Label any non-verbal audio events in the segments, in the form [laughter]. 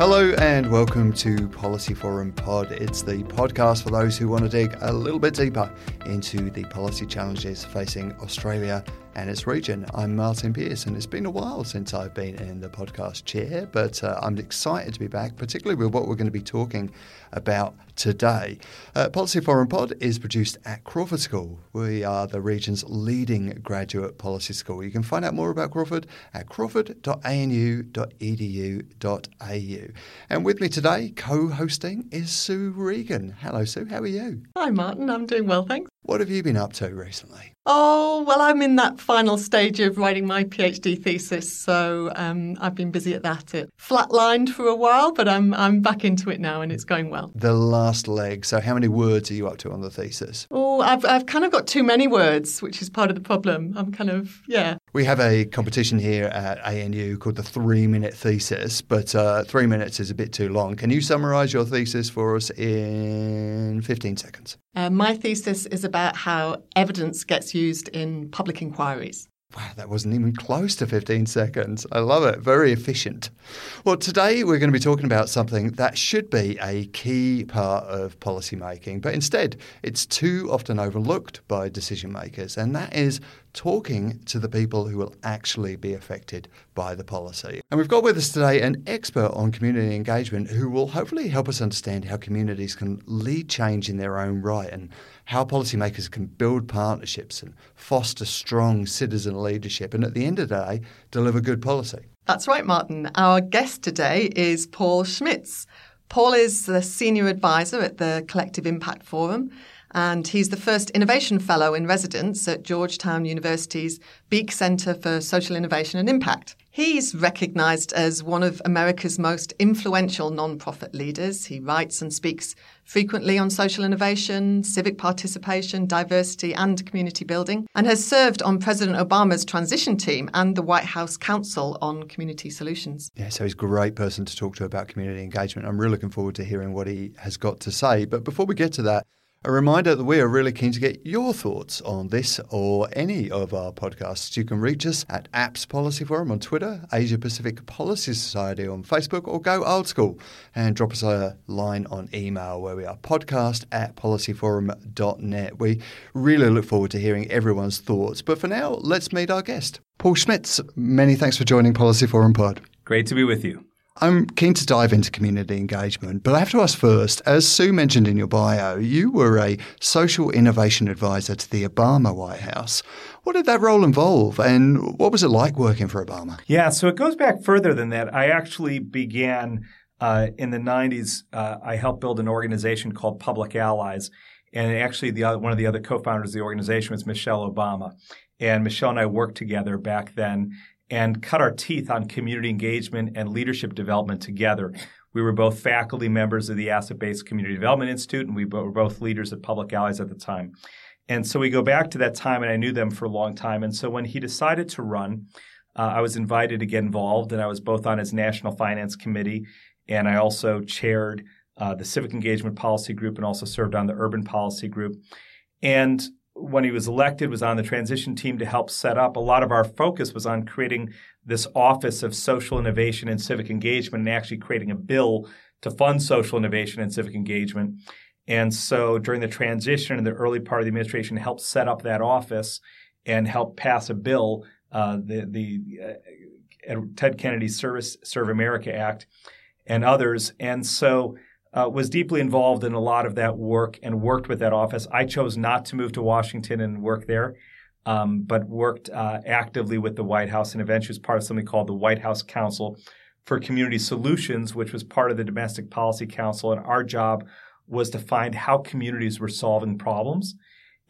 Hello and welcome to Policy Forum Pod. It's the podcast for those who want to dig a little bit deeper into the policy challenges facing Australia and its region. I'm Martin Pearce, and it's been a while since I've been in the podcast chair, but uh, I'm excited to be back, particularly with what we're going to be talking about today. Uh, Policy Forum Pod is produced at Crawford School. We are the region's leading graduate policy school. You can find out more about Crawford at crawford.anu.edu.au. And with me today, co hosting, is Sue Regan. Hello, Sue. How are you? Hi, Martin. I'm doing well, thanks. What have you been up to recently? Oh, well, I'm in that final stage of writing my PhD thesis, so um, I've been busy at that. It flatlined for a while, but I'm, I'm back into it now and it's going well. The last leg. So, how many words are you up to on the thesis? Oh, I've, I've kind of got too many words, which is part of the problem. I'm kind of, yeah. We have a competition here at ANU called the three minute thesis, but uh, three minutes is a bit too long. Can you summarise your thesis for us in 15 seconds? Uh, my thesis is about how evidence gets used in public inquiries. Wow, that wasn't even close to 15 seconds. I love it. Very efficient. Well, today we're going to be talking about something that should be a key part of policymaking, but instead it's too often overlooked by decision makers, and that is talking to the people who will actually be affected by the policy. And we've got with us today an expert on community engagement who will hopefully help us understand how communities can lead change in their own right and how policymakers can build partnerships and foster strong citizen leadership and at the end of the day deliver good policy. That's right, Martin. Our guest today is Paul Schmitz. Paul is the senior advisor at the Collective Impact Forum and he's the first innovation fellow in residence at Georgetown University's Beeck Center for Social Innovation and Impact. He's recognized as one of America's most influential nonprofit leaders. He writes and speaks frequently on social innovation, civic participation, diversity, and community building, and has served on President Obama's transition team and the White House Council on Community Solutions. Yeah, so he's a great person to talk to about community engagement. I'm really looking forward to hearing what he has got to say. But before we get to that, a reminder that we are really keen to get your thoughts on this or any of our podcasts. You can reach us at APPS Policy Forum on Twitter, Asia Pacific Policy Society on Facebook, or go old school and drop us a line on email where we are podcast at policyforum.net. We really look forward to hearing everyone's thoughts. But for now, let's meet our guest. Paul Schmitz, many thanks for joining Policy Forum Pod. Great to be with you. I'm keen to dive into community engagement, but I have to ask first, as Sue mentioned in your bio, you were a social innovation advisor to the Obama White House. What did that role involve, and what was it like working for Obama? Yeah, so it goes back further than that. I actually began uh, in the 90s. Uh, I helped build an organization called Public Allies, and actually, the, one of the other co-founders of the organization was Michelle Obama. And Michelle and I worked together back then and cut our teeth on community engagement and leadership development together. We were both faculty members of the Asset Based Community Development Institute, and we were both leaders at Public Allies at the time. And so we go back to that time, and I knew them for a long time. And so when he decided to run, uh, I was invited to get involved, and I was both on his National Finance Committee, and I also chaired uh, the Civic Engagement Policy Group and also served on the Urban Policy Group. And when he was elected was on the transition team to help set up. A lot of our focus was on creating this office of social innovation and civic engagement and actually creating a bill to fund social innovation and civic engagement. And so during the transition in the early part of the administration helped set up that office and helped pass a bill uh, the, the uh, ted kennedy service serve america act and others. And so uh, was deeply involved in a lot of that work and worked with that office. I chose not to move to Washington and work there, um, but worked uh, actively with the White House and eventually was part of something called the White House Council, for Community Solutions, which was part of the Domestic Policy Council. And our job was to find how communities were solving problems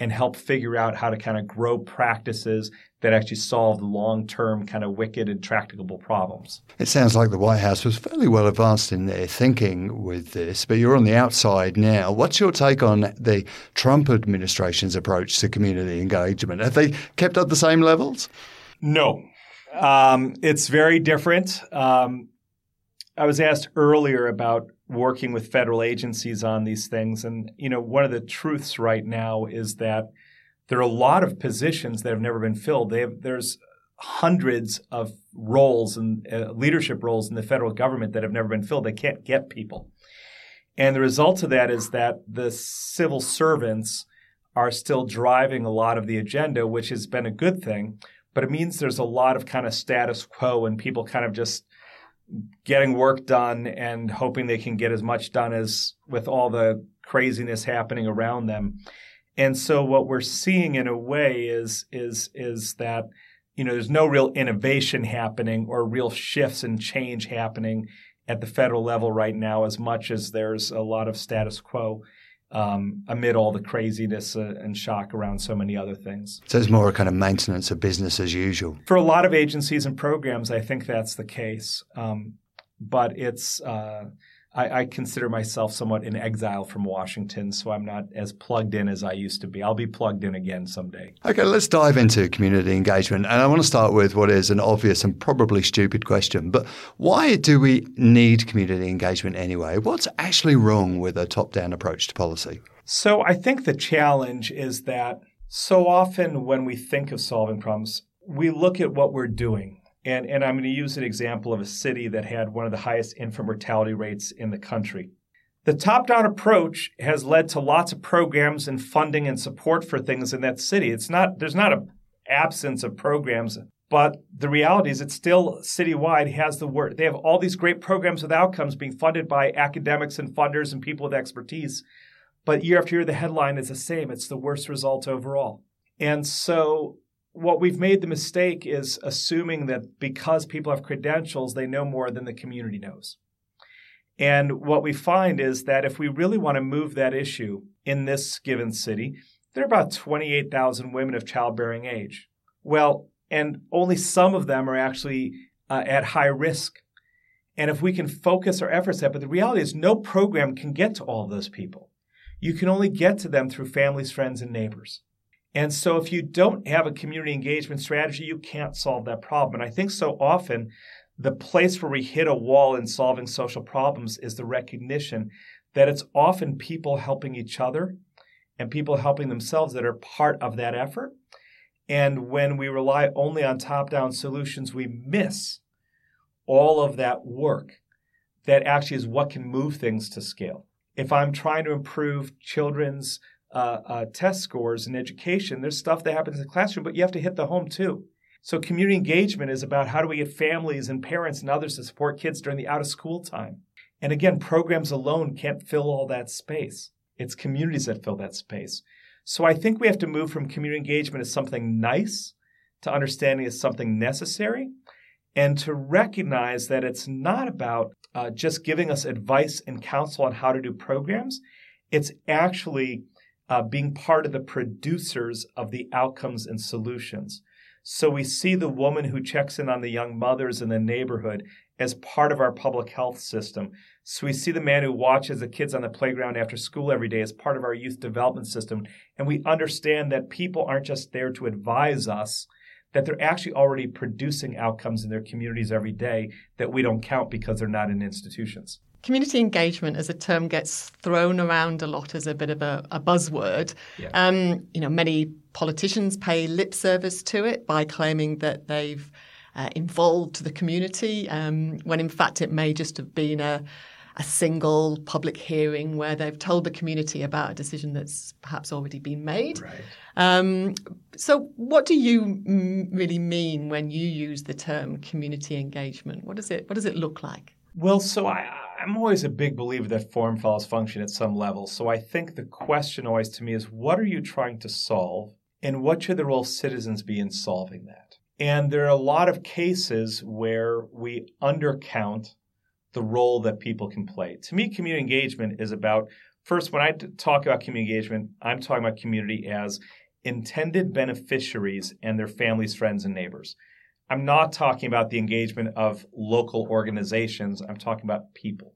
and help figure out how to kind of grow practices that actually solve long term, kind of wicked and tractable problems. It sounds like the White House was fairly well advanced in their thinking with this, but you're on the outside now. What's your take on the Trump administration's approach to community engagement? Have they kept up the same levels? No. Um, it's very different. Um, I was asked earlier about working with federal agencies on these things. And, you know, one of the truths right now is that there are a lot of positions that have never been filled. Have, there's hundreds of roles and uh, leadership roles in the federal government that have never been filled. They can't get people. And the result of that is that the civil servants are still driving a lot of the agenda, which has been a good thing. But it means there's a lot of kind of status quo and people kind of just getting work done and hoping they can get as much done as with all the craziness happening around them. And so what we're seeing in a way is is is that you know there's no real innovation happening or real shifts and change happening at the federal level right now as much as there's a lot of status quo um, amid all the craziness uh, and shock around so many other things. So it's more a kind of maintenance of business as usual. For a lot of agencies and programs, I think that's the case. Um, but it's uh, I, I, consider myself somewhat in exile from Washington, so I'm not as plugged in as I used to be. I'll be plugged in again someday. Okay, let's dive into community engagement. And I want to start with what is an obvious and probably stupid question, but why do we need community engagement anyway? What's actually wrong with a top down approach to policy? So I think the challenge is that so often when we think of solving problems, we look at what we're doing and, and I'm going to use an example of a city that had one of the highest infant mortality rates in the country. The top down approach has led to lots of programs and funding and support for things in that city. It's not, there's not an absence of programs, but the reality is it's still citywide has the work. They have all these great programs with outcomes being funded by academics and funders and people with expertise. But year after year, the headline is the same. It's the worst result overall. And so what we've made the mistake is assuming that because people have credentials, they know more than the community knows. And what we find is that if we really want to move that issue in this given city, there are about 28,000 women of childbearing age. Well, and only some of them are actually uh, at high risk. And if we can focus our efforts at, but the reality is no program can get to all those people. You can only get to them through families, friends, and neighbors. And so if you don't have a community engagement strategy, you can't solve that problem. And I think so often the place where we hit a wall in solving social problems is the recognition that it's often people helping each other and people helping themselves that are part of that effort. And when we rely only on top down solutions, we miss all of that work that actually is what can move things to scale. If I'm trying to improve children's uh, uh, test scores in education. There's stuff that happens in the classroom, but you have to hit the home too. So community engagement is about how do we get families and parents and others to support kids during the out of school time. And again, programs alone can't fill all that space. It's communities that fill that space. So I think we have to move from community engagement as something nice to understanding as something necessary and to recognize that it's not about uh, just giving us advice and counsel on how to do programs. It's actually uh, being part of the producers of the outcomes and solutions. So we see the woman who checks in on the young mothers in the neighborhood as part of our public health system. So we see the man who watches the kids on the playground after school every day as part of our youth development system. And we understand that people aren't just there to advise us, that they're actually already producing outcomes in their communities every day that we don't count because they're not in institutions. Community engagement as a term gets thrown around a lot as a bit of a, a buzzword. Yeah. Um, you know, many politicians pay lip service to it by claiming that they've uh, involved the community, um, when in fact it may just have been a, a single public hearing where they've told the community about a decision that's perhaps already been made. Right. Um, so, what do you m- really mean when you use the term community engagement? What does it What does it look like? Well, so I, I'm always a big believer that form follows function at some level. So I think the question always to me is what are you trying to solve and what should the role of citizens be in solving that? And there are a lot of cases where we undercount the role that people can play. To me, community engagement is about first, when I talk about community engagement, I'm talking about community as intended beneficiaries and their families, friends, and neighbors. I'm not talking about the engagement of local organizations, I'm talking about people.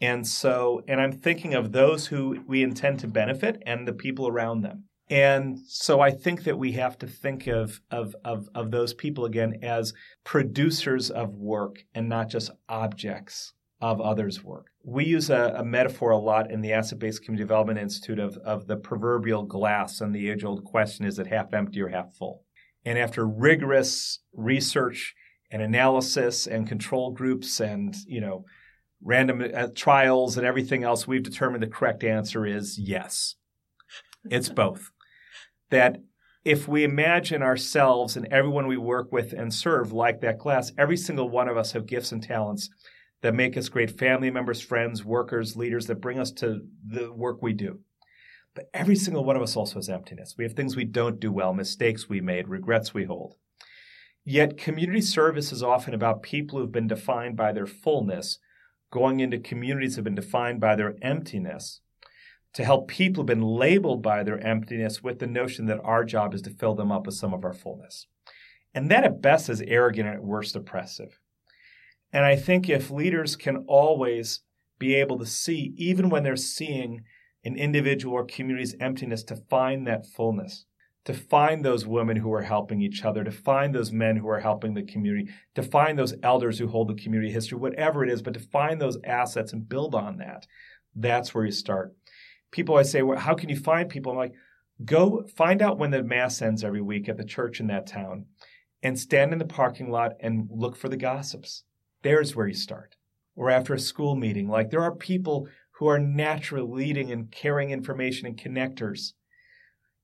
And so, and I'm thinking of those who we intend to benefit and the people around them. And so I think that we have to think of, of, of, of those people again as producers of work and not just objects of others' work. We use a, a metaphor a lot in the Asset Based Community Development Institute of, of the proverbial glass, and the age old question is it half empty or half full? And after rigorous research and analysis and control groups and, you know, random uh, trials and everything else, we've determined the correct answer is yes. It's [laughs] both that if we imagine ourselves and everyone we work with and serve like that class, every single one of us have gifts and talents that make us great family members, friends, workers, leaders that bring us to the work we do. But every single one of us also has emptiness. We have things we don't do well, mistakes we made, regrets we hold. Yet community service is often about people who've been defined by their fullness, going into communities that have been defined by their emptiness, to help people who've been labeled by their emptiness with the notion that our job is to fill them up with some of our fullness. And that at best is arrogant and at worst oppressive. And I think if leaders can always be able to see, even when they're seeing an individual or community's emptiness, to find that fullness, to find those women who are helping each other, to find those men who are helping the community, to find those elders who hold the community history, whatever it is, but to find those assets and build on that. That's where you start people I say, well, how can you find people? I'm like, go find out when the mass ends every week at the church in that town and stand in the parking lot and look for the gossips. There's where you start. Or after a school meeting, like there are people who are naturally leading and carrying information and connectors.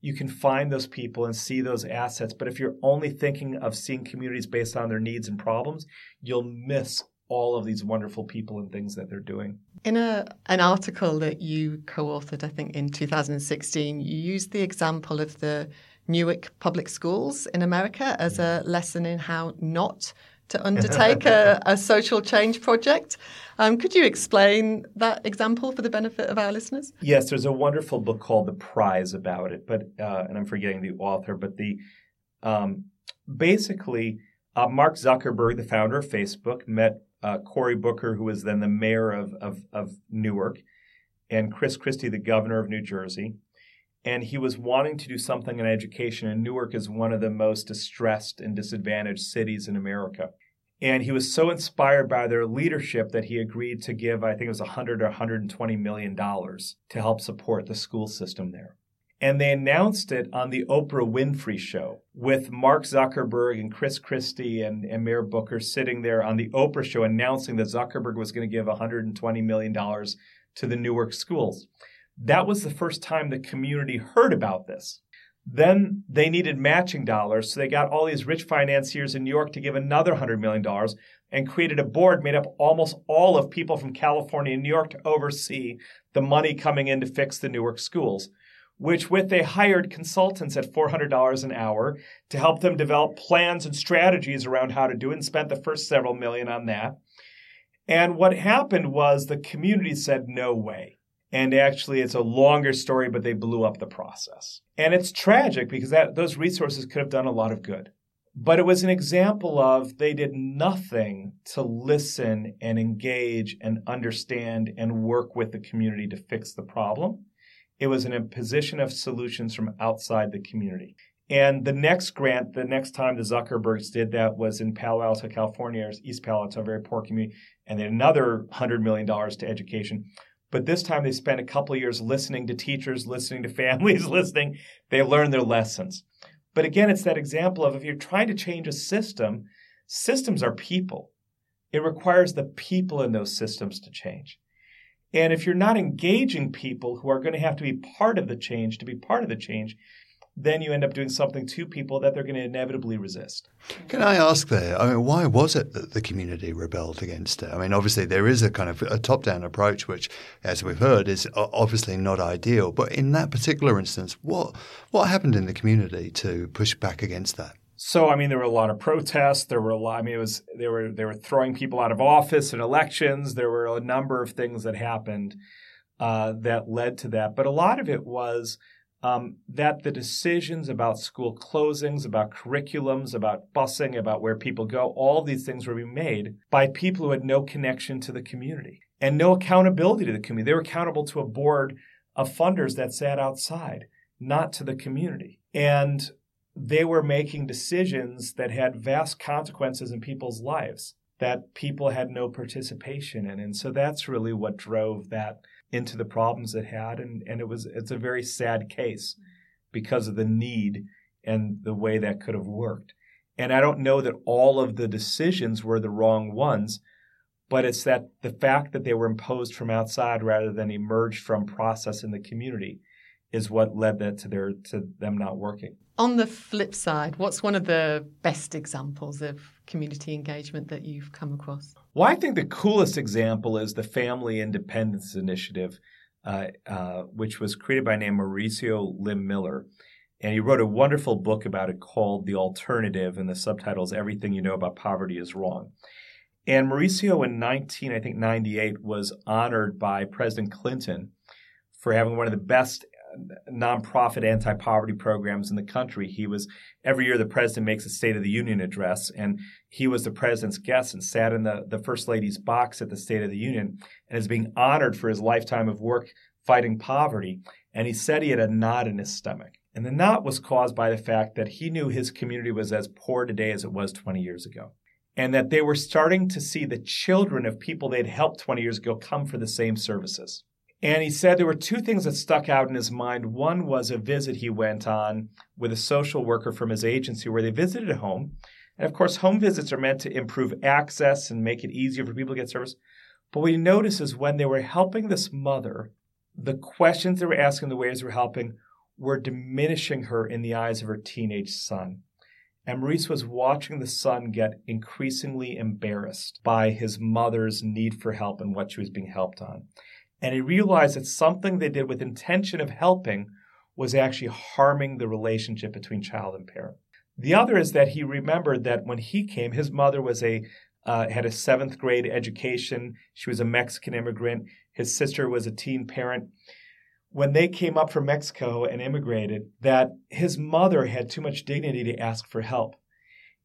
You can find those people and see those assets. But if you're only thinking of seeing communities based on their needs and problems, you'll miss all of these wonderful people and things that they're doing. In a, an article that you co authored, I think in 2016, you used the example of the Newark public schools in America as a lesson in how not to undertake a, a, social change project. Um, could you explain that example for the benefit of our listeners? Yes, there's a wonderful book called The Prize about it, but uh, and I'm forgetting the author, but the um, basically uh, Mark Zuckerberg, the founder of Facebook, met uh, Cory Booker, who was then the mayor of, of, of Newark, and Chris Christie, the governor of New Jersey. And he was wanting to do something in education, and Newark is one of the most distressed and disadvantaged cities in America. And he was so inspired by their leadership that he agreed to give, I think it was 100 or 120 million dollars to help support the school system there and they announced it on the Oprah Winfrey Show with Mark Zuckerberg and Chris Christie and, and Mayor Booker sitting there on the Oprah Show announcing that Zuckerberg was going to give $120 million to the Newark schools. That was the first time the community heard about this. Then they needed matching dollars, so they got all these rich financiers in New York to give another $100 million and created a board made up almost all of people from California and New York to oversee the money coming in to fix the Newark schools which with they hired consultants at $400 an hour to help them develop plans and strategies around how to do it and spent the first several million on that. And what happened was the community said, no way. And actually, it's a longer story, but they blew up the process. And it's tragic because that, those resources could have done a lot of good. But it was an example of they did nothing to listen and engage and understand and work with the community to fix the problem. It was an imposition of solutions from outside the community. And the next grant, the next time the Zuckerbergs did that was in Palo Alto, California, East Palo Alto, a very poor community, and then another $100 million to education. But this time they spent a couple years listening to teachers, listening to families, [laughs] listening. They learned their lessons. But again, it's that example of if you're trying to change a system, systems are people. It requires the people in those systems to change. And if you're not engaging people who are going to have to be part of the change to be part of the change, then you end up doing something to people that they're going to inevitably resist. Can I ask there? I mean, why was it that the community rebelled against it? I mean, obviously there is a kind of a top-down approach, which, as we've heard, is obviously not ideal. But in that particular instance, what what happened in the community to push back against that? So I mean, there were a lot of protests. There were a lot. I mean, it was they were they were throwing people out of office in elections. There were a number of things that happened uh, that led to that. But a lot of it was um, that the decisions about school closings, about curriculums, about busing, about where people go, all these things were being made by people who had no connection to the community and no accountability to the community. They were accountable to a board of funders that sat outside, not to the community. And they were making decisions that had vast consequences in people's lives that people had no participation in. And so that's really what drove that into the problems it had. And, and it was it's a very sad case because of the need and the way that could have worked. And I don't know that all of the decisions were the wrong ones, but it's that the fact that they were imposed from outside rather than emerged from process in the community is what led that to their to them not working. On the flip side, what's one of the best examples of community engagement that you've come across? Well, I think the coolest example is the Family Independence Initiative, uh, uh, which was created by a named Mauricio Lim Miller. And he wrote a wonderful book about it called The Alternative, and the subtitle is Everything You Know About Poverty is Wrong. And Mauricio in 19, I think 98, was honored by President Clinton for having one of the best nonprofit anti-poverty programs in the country. He was every year the president makes a State of the Union address, and he was the president's guest and sat in the, the first lady's box at the State of the Union and is being honored for his lifetime of work fighting poverty. And he said he had a knot in his stomach. And the knot was caused by the fact that he knew his community was as poor today as it was 20 years ago. And that they were starting to see the children of people they'd helped 20 years ago come for the same services. And he said there were two things that stuck out in his mind. One was a visit he went on with a social worker from his agency where they visited a home. And of course, home visits are meant to improve access and make it easier for people to get service. But what he noticed is when they were helping this mother, the questions they were asking, the ways they were helping, were diminishing her in the eyes of her teenage son. And Maurice was watching the son get increasingly embarrassed by his mother's need for help and what she was being helped on. And he realized that something they did with intention of helping was actually harming the relationship between child and parent. The other is that he remembered that when he came, his mother was a uh, had a seventh grade education. She was a Mexican immigrant. His sister was a teen parent. When they came up from Mexico and immigrated, that his mother had too much dignity to ask for help.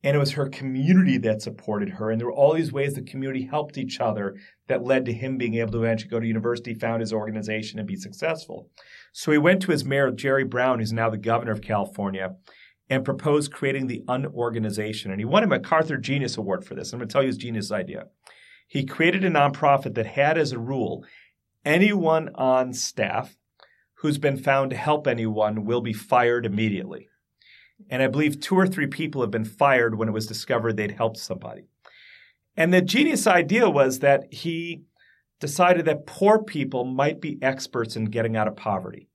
And it was her community that supported her. And there were all these ways the community helped each other that led to him being able to eventually go to university, found his organization, and be successful. So he went to his mayor, Jerry Brown, who's now the governor of California, and proposed creating the Unorganization. And he won a MacArthur Genius Award for this. I'm going to tell you his genius idea. He created a nonprofit that had as a rule anyone on staff who's been found to help anyone will be fired immediately. And I believe two or three people have been fired when it was discovered they'd helped somebody. And the genius idea was that he decided that poor people might be experts in getting out of poverty.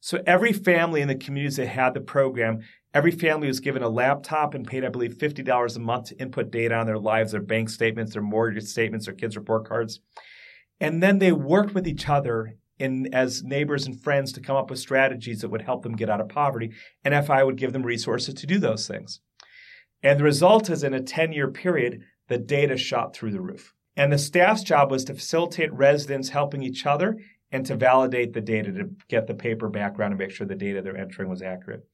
So every family in the communities that had the program, every family was given a laptop and paid, I believe, $50 a month to input data on their lives, their bank statements, their mortgage statements, their kids' report cards. And then they worked with each other in as neighbors and friends to come up with strategies that would help them get out of poverty. And FI would give them resources to do those things. And the result is in a 10 year period, the data shot through the roof. And the staff's job was to facilitate residents helping each other and to validate the data to get the paper background and make sure the data they're entering was accurate.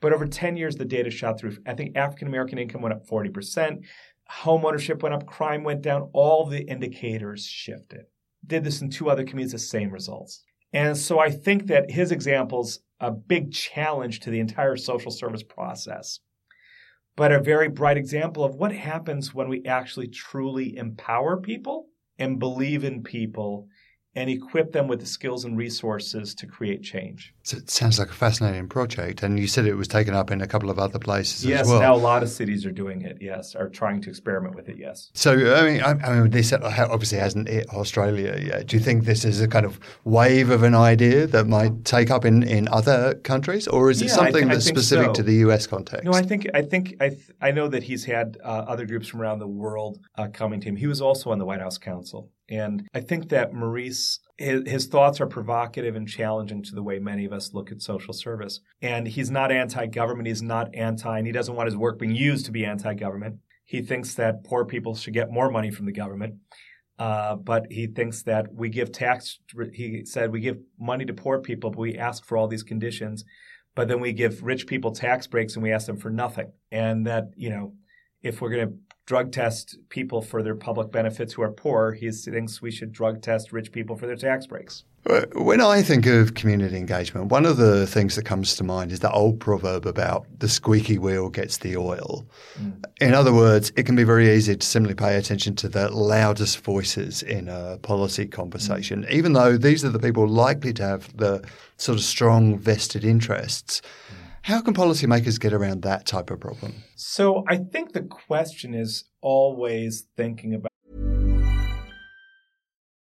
But over 10 years, the data shot through. I think African American income went up 40%, home ownership went up, crime went down, all the indicators shifted did this in two other communities, the same results. And so I think that his example's a big challenge to the entire social service process, but a very bright example of what happens when we actually truly empower people and believe in people and equip them with the skills and resources to create change. So it sounds like a fascinating project. And you said it was taken up in a couple of other places yes, as well. now a lot of cities are doing it, yes, are trying to experiment with it, yes. So, I mean, I, I mean, this obviously hasn't hit Australia yet. Do you think this is a kind of wave of an idea that might take up in, in other countries? Or is it Yeah, something thi- I that's specific so. to the US context? No, I think I think I th- I know that he's had uh, other groups from around the world uh, coming to him. He was also on the White House Council, and I think that Maurice his, thoughts are provocative and challenging to the way many of us look at social service. And he's not anti government, he's not anti, and he doesn't want his work being used to be anti government. He thinks that poor people should get more money from the government. Uh, but he thinks that we give tax, he said, we give money to poor people, but we ask for all these conditions. But then we give rich people tax breaks and we ask them for nothing. And that, you know, if we're going to drug test people for their public benefits who are poor, he thinks we should drug test rich people for their tax breaks. When I think of community engagement, one of the things that comes to mind is the old proverb about the squeaky wheel gets the oil. Mm. In other words, it can be very easy to simply pay attention to the loudest voices in a policy conversation, mm. even though these are the people likely to have the sort of strong vested interests. Mm. How can policymakers get around that type of problem? So I think the question is always thinking about.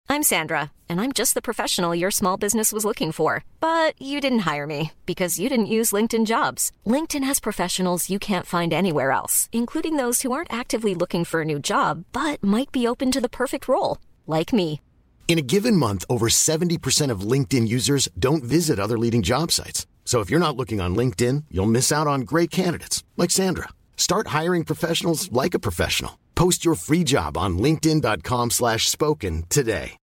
I'm Sandra, and I'm just the professional your small business was looking for. But you didn't hire me because you didn't use LinkedIn jobs. LinkedIn has professionals you can't find anywhere else, including those who aren't actively looking for a new job but might be open to the perfect role, like me. In a given month, over 70% of LinkedIn users don't visit other leading job sites. So if you're not looking on LinkedIn, you'll miss out on great candidates like Sandra. Start hiring professionals like a professional. Post your free job on linkedin.com/spoken today.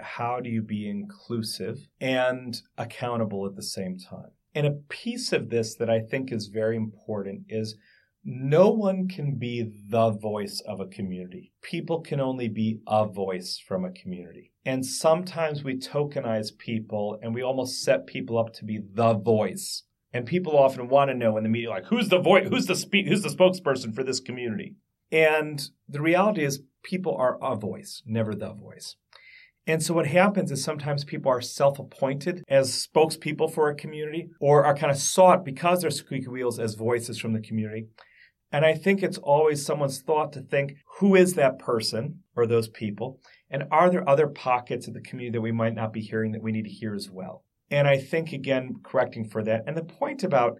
How do you be inclusive and accountable at the same time? And a piece of this that I think is very important is no one can be the voice of a community. People can only be a voice from a community. And sometimes we tokenize people and we almost set people up to be the voice. And people often want to know in the media, like, who's the voice, who's the spe- who's the spokesperson for this community? And the reality is people are a voice, never the voice. And so what happens is sometimes people are self-appointed as spokespeople for a community or are kind of sought because they're squeaky wheels as voices from the community. And I think it's always someone's thought to think, who is that person or those people? And are there other pockets of the community that we might not be hearing that we need to hear as well? And I think, again, correcting for that. And the point about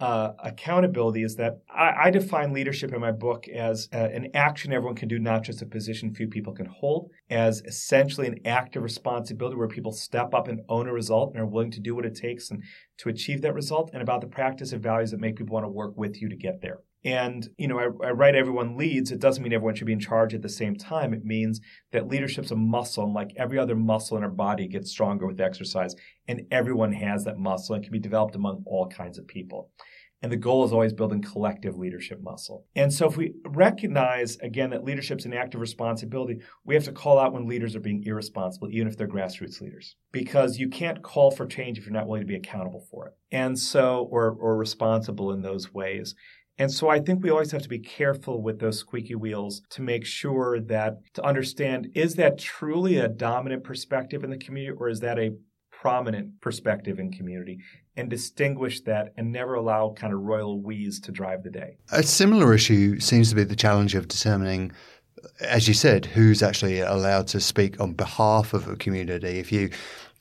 uh, accountability is that I, I, define leadership in my book as uh, an action everyone can do, not just a position few people can hold, as essentially an active responsibility where people step up and own a result and are willing to do what it takes and to achieve that result, and about the practice of values that make people want to work with you to get there. And, you know, I, I, write everyone leads. It doesn't mean everyone should be in charge at the same time. It means that leadership's a muscle, and like every other muscle in our body gets stronger with exercise. And everyone has that muscle and can be developed among all kinds of people. And the goal is always building collective leadership muscle. And so if we recognize, again, that leadership's an active responsibility, we have to call out when leaders are being irresponsible, even if they're grassroots leaders. Because you can't call for change if you're not willing to be accountable for it. And so, or, or responsible in those ways. And so I think we always have to be careful with those squeaky wheels to make sure that to understand is that truly a dominant perspective in the community or is that a prominent perspective in community and distinguish that and never allow kind of royal we's to drive the day. A similar issue seems to be the challenge of determining as you said, who's actually allowed to speak on behalf of a community. If you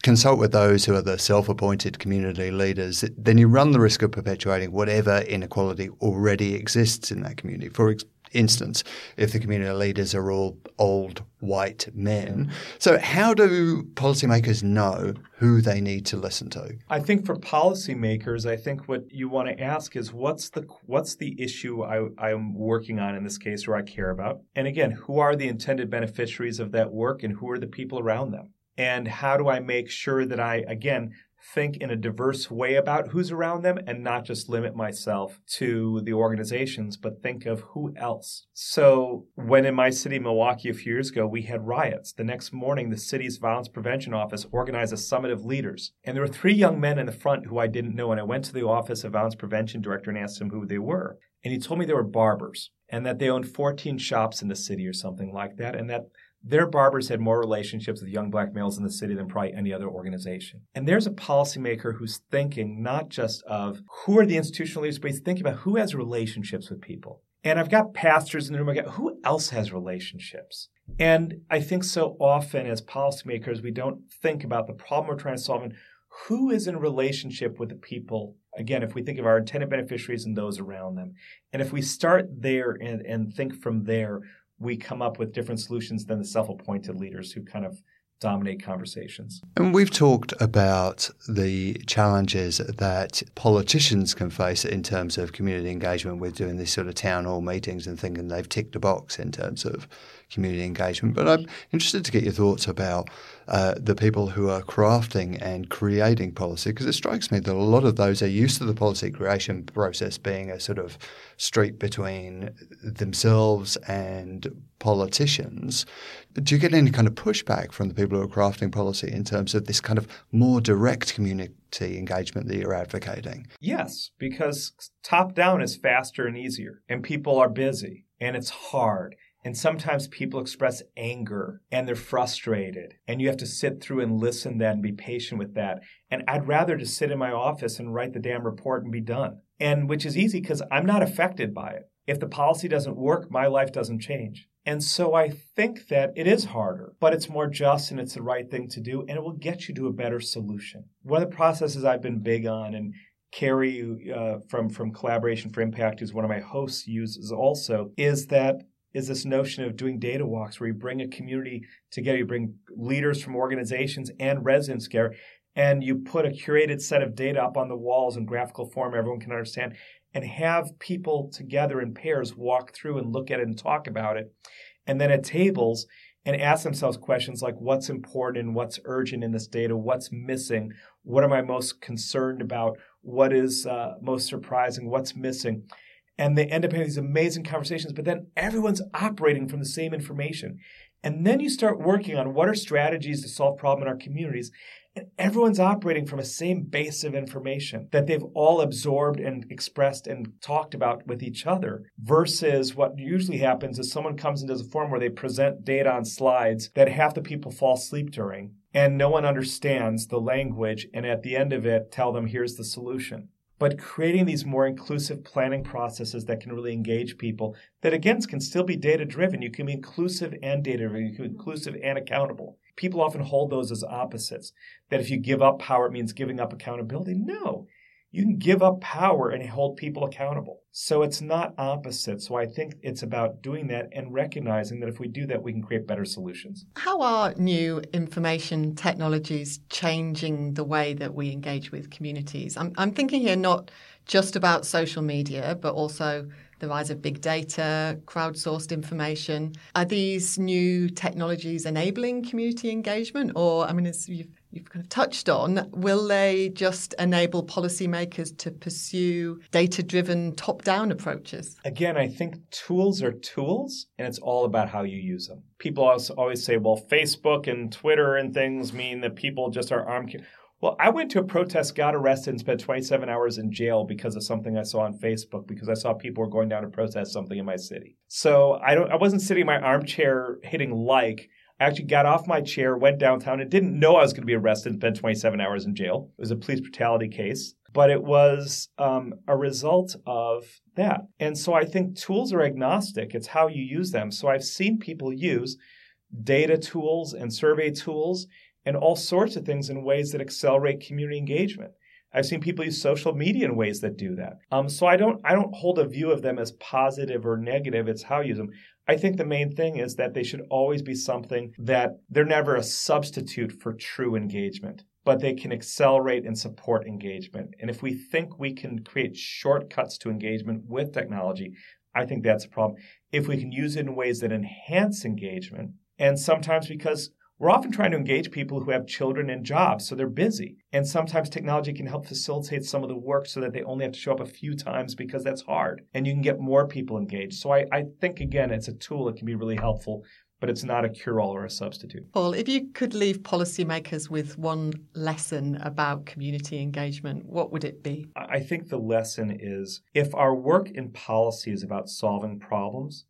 consult with those who are the self appointed community leaders, then you run the risk of perpetuating whatever inequality already exists in that community. For instance, if the community leaders are all old white men. So, how do policymakers know who they need to listen to? I think for policymakers, I think what you want to ask is what's the what's the issue I, I'm working on in this case or I care about? And again, who are the intended beneficiaries of that work and who are the people around them? And how do I make sure that I, again, think in a diverse way about who's around them and not just limit myself to the organizations, but think of who else. So, when in my city, Milwaukee, a few years ago, we had riots, the next morning, the city's violence prevention office organized a summit of leaders. And there were three young men in the front who I didn't know. And I went to the office of violence prevention director and asked him who they were. And he told me they were barbers and that they owned 14 shops in the city or something like that. And that their barbers had more relationships with young black males in the city than probably any other organization. And there's a policymaker who's thinking not just of who are the institutional leaders, but he's thinking about who has relationships with people. And I've got pastors in the room. I got who else has relationships? And I think so often as policymakers, we don't think about the problem we're trying to solve and who is in relationship with the people. Again, if we think of our intended beneficiaries and those around them. And if we start there and, and think from there, we come up with different solutions than the self appointed leaders who kind of dominate conversations. And we've talked about the challenges that politicians can face in terms of community engagement with doing these sort of town hall meetings and thinking they've ticked a box in terms of community engagement. But I'm interested to get your thoughts about uh, the people who are crafting and creating policy, because it strikes me that a lot of those are used to the policy creation process being a sort of street between themselves and politicians. Do you get any kind of pushback from the people who are crafting policy in terms of this kind of more direct community engagement that you're advocating? Yes, because top down is faster and easier, and people are busy, and it's hard and sometimes people express anger and they're frustrated. And you have to sit through and listen that and be patient with that. And I'd rather just sit in my office and write the damn report and be done. And which is easy because I'm not affected by it. If the policy doesn't work, my life doesn't change. And so I think that it is harder, but it's more just and it's the right thing to do, and it will get you to a better solution. One of the processes I've been big on, and Kerry uh, from from Collaboration for Impact, who's one of my hosts, uses also, is that is this notion of doing data walks where you bring a community together, you bring leaders from organizations and residents together, and you put a curated set of data up on the walls in graphical form everyone can understand, and have people together in pairs walk through and look at it and talk about it. And then at tables, and ask themselves questions like what's important and what's urgent in this data, what's missing, what am I most concerned about, what is uh, most surprising, what's missing and they end up having these amazing conversations, but then everyone's operating from the same information. And then you start working on what are strategies to solve problems in our communities. And everyone's operating from a same base of information that they've all absorbed and expressed and talked about with each other. Versus what usually happens is someone comes and does a forum where they present data on slides that half the people fall asleep during, and no one understands the language. And at the end of it, tell them, here's the solution but creating these more inclusive planning processes that can really engage people that again can still be data driven you can be inclusive and data driven you can be inclusive and accountable. People often hold those as opposites that if you give up power it means giving up accountability. No you can give up power and hold people accountable. So it's not opposite. So I think it's about doing that and recognizing that if we do that, we can create better solutions. How are new information technologies changing the way that we engage with communities? I'm, I'm thinking here not just about social media, but also the rise of big data, crowdsourced information. Are these new technologies enabling community engagement? Or, I mean, as you've you've kind of touched on, will they just enable policymakers to pursue data driven top down approaches? Again, I think tools are tools and it's all about how you use them. People always say, well, Facebook and Twitter and things mean that people just are armed. Well, I went to a protest, got arrested, and spent 27 hours in jail because of something I saw on Facebook because I saw people were going down to protest something in my city. So I don't I wasn't sitting in my armchair hitting like actually got off my chair, went downtown, and didn't know I was going to be arrested and spend 27 hours in jail. It was a police brutality case, but it was um, a result of that. And so I think tools are agnostic, it's how you use them. So I've seen people use data tools and survey tools and all sorts of things in ways that accelerate community engagement. I've seen people use social media in ways that do that. Um, so I don't I don't hold a view of them as positive or negative. It's how you use them. I think the main thing is that they should always be something that they're never a substitute for true engagement, but they can accelerate and support engagement. And if we think we can create shortcuts to engagement with technology, I think that's a problem. If we can use it in ways that enhance engagement, and sometimes because we're often trying to engage people who have children and jobs, so they're busy. And sometimes technology can help facilitate some of the work so that they only have to show up a few times because that's hard. And you can get more people engaged. So I, I think, again, it's a tool that can be really helpful, but it's not a cure all or a substitute. Paul, if you could leave policymakers with one lesson about community engagement, what would it be? I think the lesson is if our work in policy is about solving problems,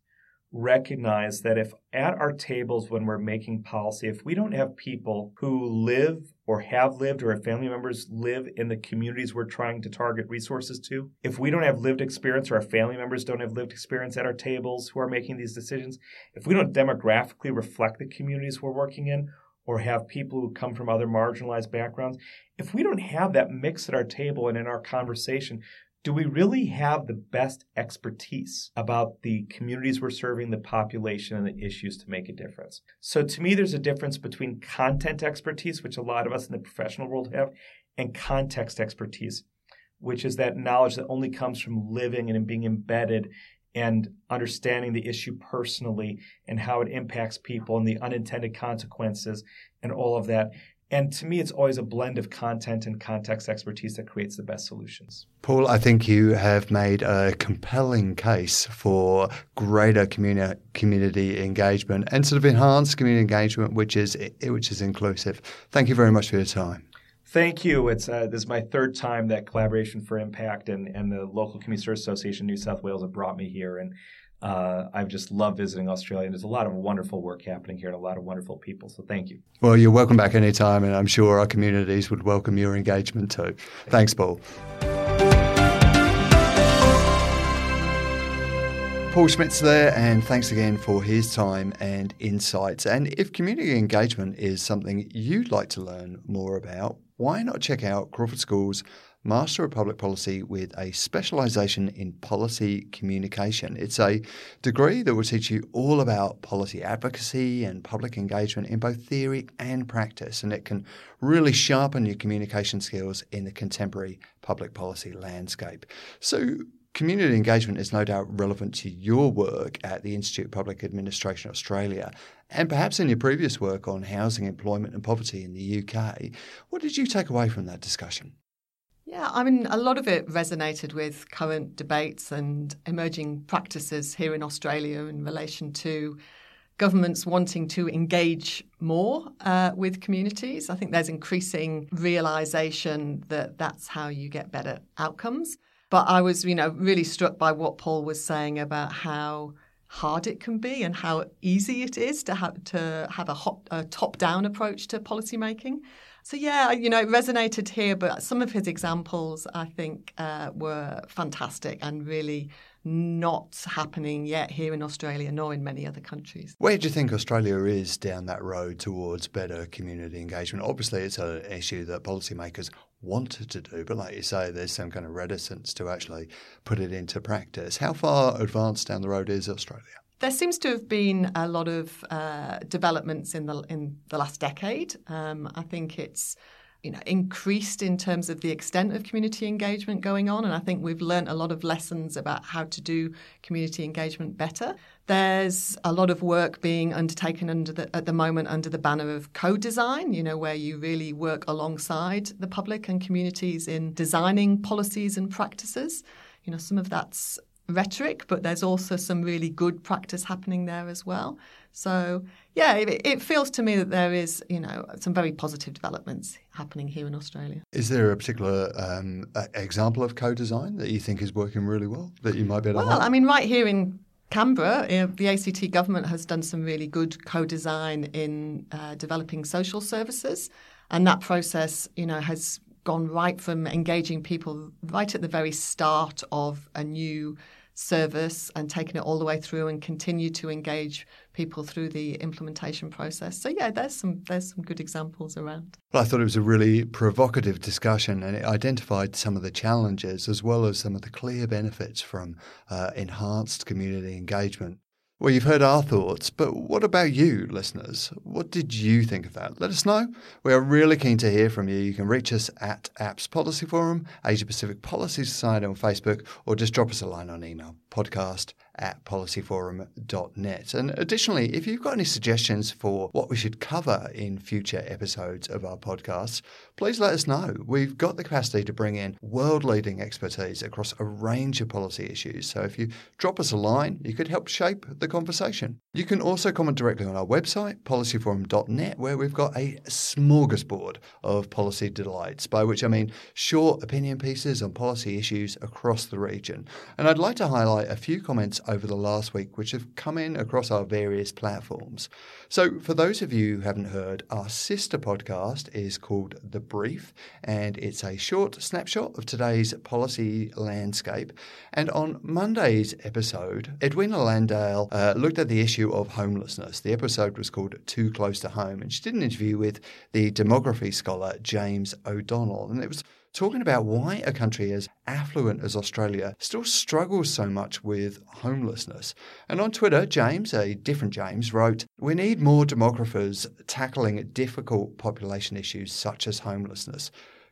recognize that if at our tables when we're making policy, if we don't have people who live or have lived or have family members live in the communities we're trying to target resources to, if we don't have lived experience or our family members don't have lived experience at our tables who are making these decisions, if we don't demographically reflect the communities we're working in, or have people who come from other marginalized backgrounds, if we don't have that mix at our table and in our conversation, do we really have the best expertise about the communities we're serving, the population, and the issues to make a difference? So, to me, there's a difference between content expertise, which a lot of us in the professional world have, and context expertise, which is that knowledge that only comes from living and being embedded and understanding the issue personally and how it impacts people and the unintended consequences and all of that. And to me, it's always a blend of content and context expertise that creates the best solutions. Paul, I think you have made a compelling case for greater communi- community engagement and sort of enhanced community engagement, which is which is inclusive. Thank you very much for your time. Thank you. It's uh, this is my third time that Collaboration for Impact and, and the local Community Service Association New South Wales have brought me here, and uh, I've just loved visiting Australia. And there's a lot of wonderful work happening here and a lot of wonderful people. So thank you. Well, you're welcome back anytime, and I'm sure our communities would welcome your engagement too. Thanks, Paul. Paul Schmitz there, and thanks again for his time and insights. And if community engagement is something you'd like to learn more about, why not check out Crawford School's Master of Public Policy with a specialisation in policy communication. It's a degree that will teach you all about policy advocacy and public engagement in both theory and practice, and it can really sharpen your communication skills in the contemporary public policy landscape. So, Community engagement is no doubt relevant to your work at the Institute of Public Administration Australia and perhaps in your previous work on housing, employment, and poverty in the UK. What did you take away from that discussion? Yeah, I mean, a lot of it resonated with current debates and emerging practices here in Australia in relation to governments wanting to engage more uh, with communities. I think there's increasing realization that that's how you get better outcomes. But I was, you know, really struck by what Paul was saying about how hard it can be and how easy it is to have to have a, a top-down approach to policymaking. So yeah, you know, it resonated here, but some of his examples I think uh, were fantastic and really not happening yet here in Australia nor in many other countries. Where do you think Australia is down that road towards better community engagement? Obviously, it's an issue that policymakers wanted to do, but like you say, there's some kind of reticence to actually put it into practice. How far advanced down the road is Australia? There seems to have been a lot of uh, developments in the in the last decade. Um, I think it's you know, increased in terms of the extent of community engagement going on. And I think we've learned a lot of lessons about how to do community engagement better. There's a lot of work being undertaken under the, at the moment under the banner of co-design, you know, where you really work alongside the public and communities in designing policies and practices. You know, some of that's rhetoric, but there's also some really good practice happening there as well. So, yeah, it, it, feels to me that there is, you know, some very positive developments happening here in Australia. Is there a particular um, example of co-design that you think is working really well that you might be able to? Well, I mean, right here in Canberra, the ACT government has done some really good co-design in uh, developing social services, and that process, you know, has gone right from engaging people right at the very start of a new service and taken it all the way through and continue to engage people through the implementation process. So yeah, there's some there's some good examples around. Well, I thought it was a really provocative discussion, and it identified some of the challenges as well as some of the clear benefits from uh, enhanced community engagement. Well, you've heard our thoughts, but what about you, listeners? What did you think of that? Let us know. We are really keen to hear from you. You can reach us at APPS Policy Forum, Asia Pacific Policy Society on Facebook, or just drop us a line on email podcast at policyforum.net. And additionally, if you've got any suggestions for what we should cover in future episodes of our podcast, please let us know. We've got the capacity to bring in world leading expertise across a range of policy issues. So if you drop us a line, you could help shape the conversation. You can also comment directly on our website, policyforum.net, where we've got a smorgasbord of policy delights, by which I mean short opinion pieces on policy issues across the region. And I'd like to highlight a few comments over the last week which have come in across our various platforms. So, for those of you who haven't heard, our sister podcast is called The Brief, and it's a short snapshot of today's policy landscape. And on Monday's episode, Edwina Landale uh, looked at the issue of homelessness. The episode was called Too Close to Home, and she did an interview with the demography scholar James O'Donnell. And it was talking about why a country as affluent as Australia still struggles so much with homelessness. And on Twitter, James, a different James, wrote, We need more demographers tackling difficult population issues such as homelessness.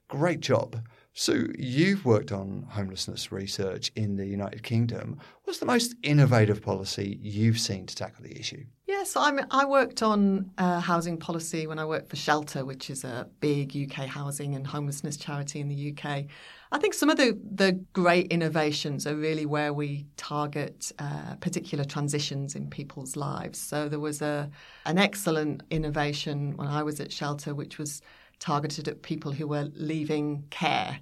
Great job. Sue, you've worked on homelessness research in the United Kingdom. What's the most innovative policy you've seen to tackle the issue? Yes, I'm, I worked on uh, housing policy when I worked for Shelter, which is a big UK housing and homelessness charity in the UK. I think some of the, the great innovations are really where we target uh, particular transitions in people's lives. So there was a an excellent innovation when I was at Shelter, which was targeted at people who were leaving care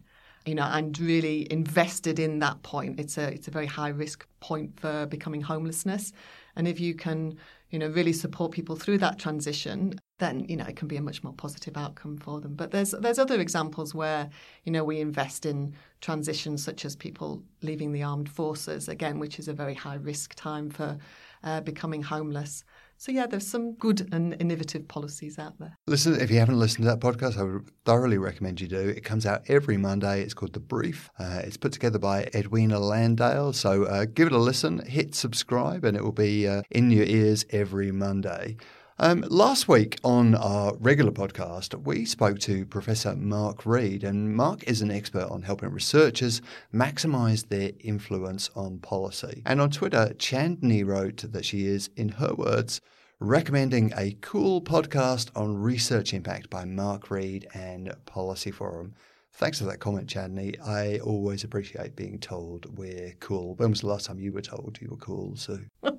you know, and really invested in that point. It's a it's a very high risk point for becoming homelessness, and if you can, you know, really support people through that transition, then you know it can be a much more positive outcome for them. But there's there's other examples where you know we invest in transitions such as people leaving the armed forces again, which is a very high risk time for uh, becoming homeless. So, yeah, there's some good and innovative policies out there. Listen, if you haven't listened to that podcast, I would thoroughly recommend you do. It comes out every Monday. It's called The Brief. Uh, it's put together by Edwina Landale. So, uh, give it a listen, hit subscribe, and it will be uh, in your ears every Monday. Um, last week on our regular podcast, we spoke to Professor Mark Reed, and Mark is an expert on helping researchers maximize their influence on policy. And on Twitter, Chandni wrote that she is, in her words, recommending a cool podcast on research impact by Mark Reed and Policy Forum. Thanks for that comment, Chandni. I always appreciate being told we're cool. When was the last time you were told you were cool, Sue? [laughs]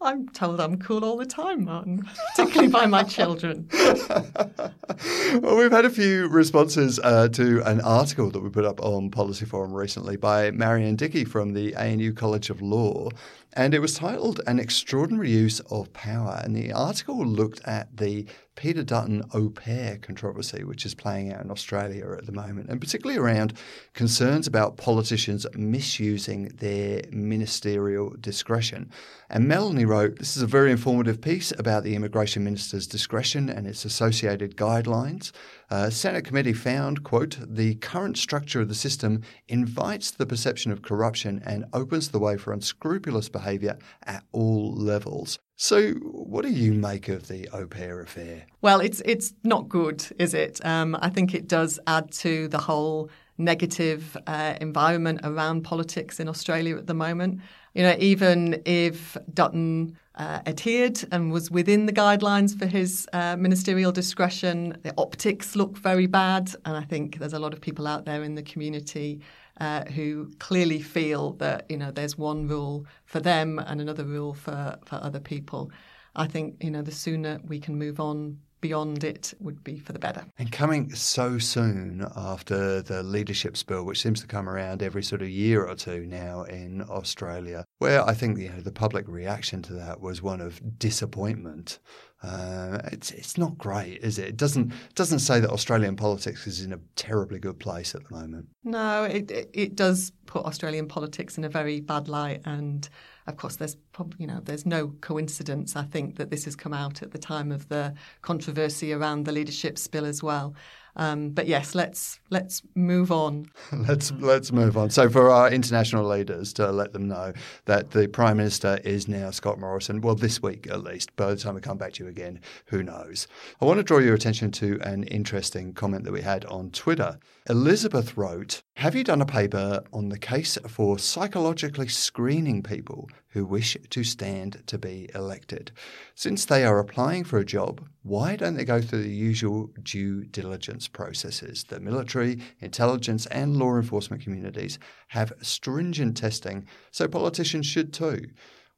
I'm told I'm cool all the time, Martyn, particularly by my children. [laughs] well, we've had a few responses uh, to an article that we put up on Policy Forum recently by Marianne Dickie from the ANU College of Law. And it was titled An Extraordinary Use of Power. And the article looked at the Peter Dutton au pair controversy, which is playing out in Australia at the moment, and particularly around concerns about politicians misusing their ministerial discretion. And Melanie wrote, This is a very informative piece about the immigration minister's discretion and its associated guidelines. Uh, Senate committee found, quote, the current structure of the system invites the perception of corruption and opens the way for unscrupulous behaviour at all levels. So, what do you make of the au pair affair? Well, it's it's not good, is it? Um, I think it does add to the whole negative uh, environment around politics in Australia at the moment. You know, even if Dutton uh, adhered and was within the guidelines for his uh, ministerial discretion, the optics look very bad, and I think there's a lot of people out there in the community uh, who clearly feel that you know there's one rule for them and another rule for, for other people. I think you know the sooner we can move on beyond it would be for the better. And coming so soon after the leadership spill, which seems to come around every sort of year or two now in Australia, where I think you know the public reaction to that was one of disappointment. Uh, it's it's not great, is it? It doesn't doesn't say that Australian politics is in a terribly good place at the moment. No, it it does put Australian politics in a very bad light, and of course, there's you know there's no coincidence. I think that this has come out at the time of the controversy around the leadership spill as well. Um, but yes, let's let's move on. [laughs] let's let's move on. So for our international leaders to let them know that the Prime Minister is now Scott Morrison. Well, this week at least. By the time we come back to you again, who knows? I want to draw your attention to an interesting comment that we had on Twitter. Elizabeth wrote, "Have you done a paper on the case for psychologically screening people who wish to stand to be elected. Since they are applying for a job, why don't they go through the usual due diligence processes? The military, intelligence, and law enforcement communities have stringent testing, so politicians should too.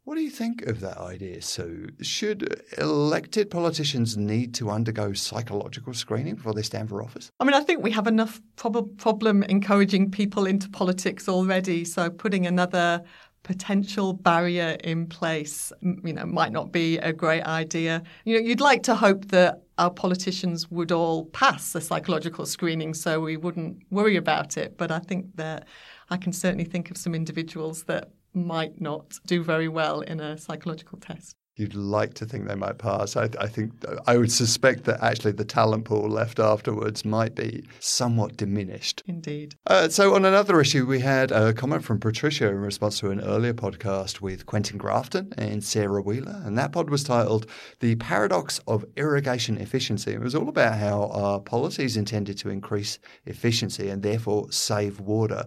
What do you think of that idea, Sue? Should elected politicians need to undergo psychological screening before they stand for office? I mean, I think we have enough prob- problem encouraging people into politics already. So putting another potential barrier in place, you know, might not be a great idea. You know, you'd like to hope that our politicians would all pass the psychological screening so we wouldn't worry about it. But I think that I can certainly think of some individuals that might not do very well in a psychological test. you'd like to think they might pass. I, I, think I would suspect that actually the talent pool left afterwards might be somewhat diminished. Indeed. Uh, so, on another issue, we had a comment from Patricia in response to an earlier podcast with Quentin Grafton and Sarah Wheeler. And that pod was titled The Paradox of Irrigation Efficiency. It was all about how our policies intended to increase efficiency and therefore save water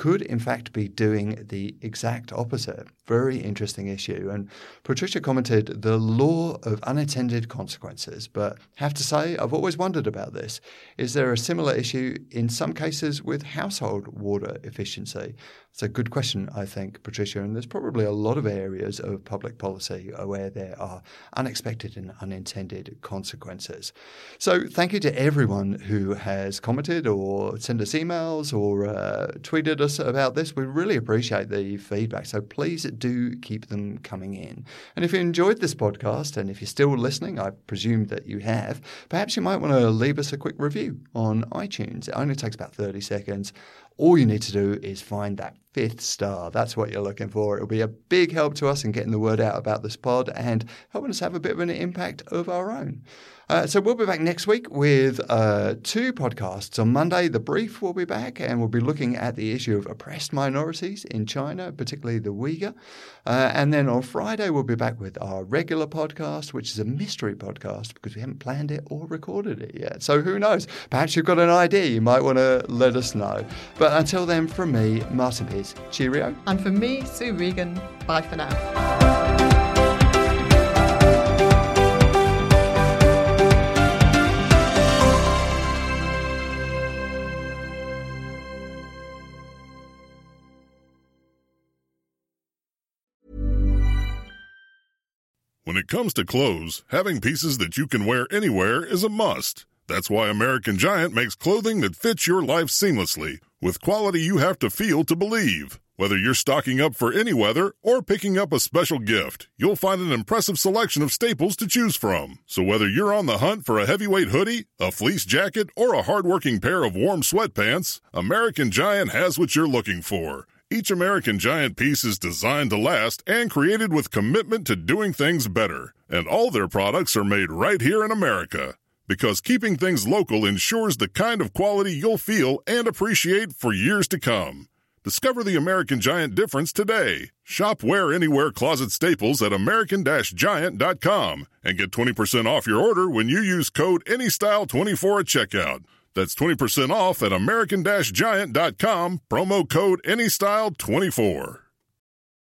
could in fact be doing the exact opposite. Very interesting issue. And Patricia commented the law of unintended consequences. But have to say, I've always wondered about this. Is there a similar issue in some cases with household water efficiency? It's a good question, I think, Patricia. And there's probably a lot of areas of public policy where there are unexpected and unintended consequences. So, thank you to everyone who has commented or sent us emails or uh, tweeted us about this. We really appreciate the feedback. So, please do keep them coming in. And if you enjoyed this podcast and if you're still listening, I presume that you have, perhaps you might want to leave us a quick review on iTunes. It only takes about 30 seconds. All you need to do is find that fifth star. That's what you're looking for. It'll be a big help to us in getting the word out about this pod and helping us have a bit of an impact of our own. Uh, so we'll be back next week with uh, two podcasts. On Monday, The Brief will be back, and we'll be looking at the issue of oppressed minorities in China, particularly the Uyghur. Uh, and then on Friday, we'll be back with our regular podcast, which is a mystery podcast because we haven't planned it or recorded it yet. So who knows? Perhaps you've got an idea. You might want to let us know. But until then, from me, Martyn Pearce, cheerio. And for me, Sue Regan, bye for now. Comes to clothes, having pieces that you can wear anywhere is a must. That's why American Giant makes clothing that fits your life seamlessly, with quality you have to feel to believe. Whether you're stocking up for any weather or picking up a special gift, you'll find an impressive selection of staples to choose from. So whether you're on the hunt for a heavyweight hoodie, a fleece jacket, or a hardworking pair of warm sweatpants, American Giant has what you're looking for. Each American Giant piece is designed to last and created with commitment to doing things better. And all their products are made right here in America. Because keeping things local ensures the kind of quality you'll feel and appreciate for years to come. Discover the American Giant difference today. Shop Wear Anywhere Closet Staples at American Giant.com and get 20% off your order when you use code ANYSTYLE24 at checkout. That's 20% off at American Giant.com, promo code ANYSTYLE24.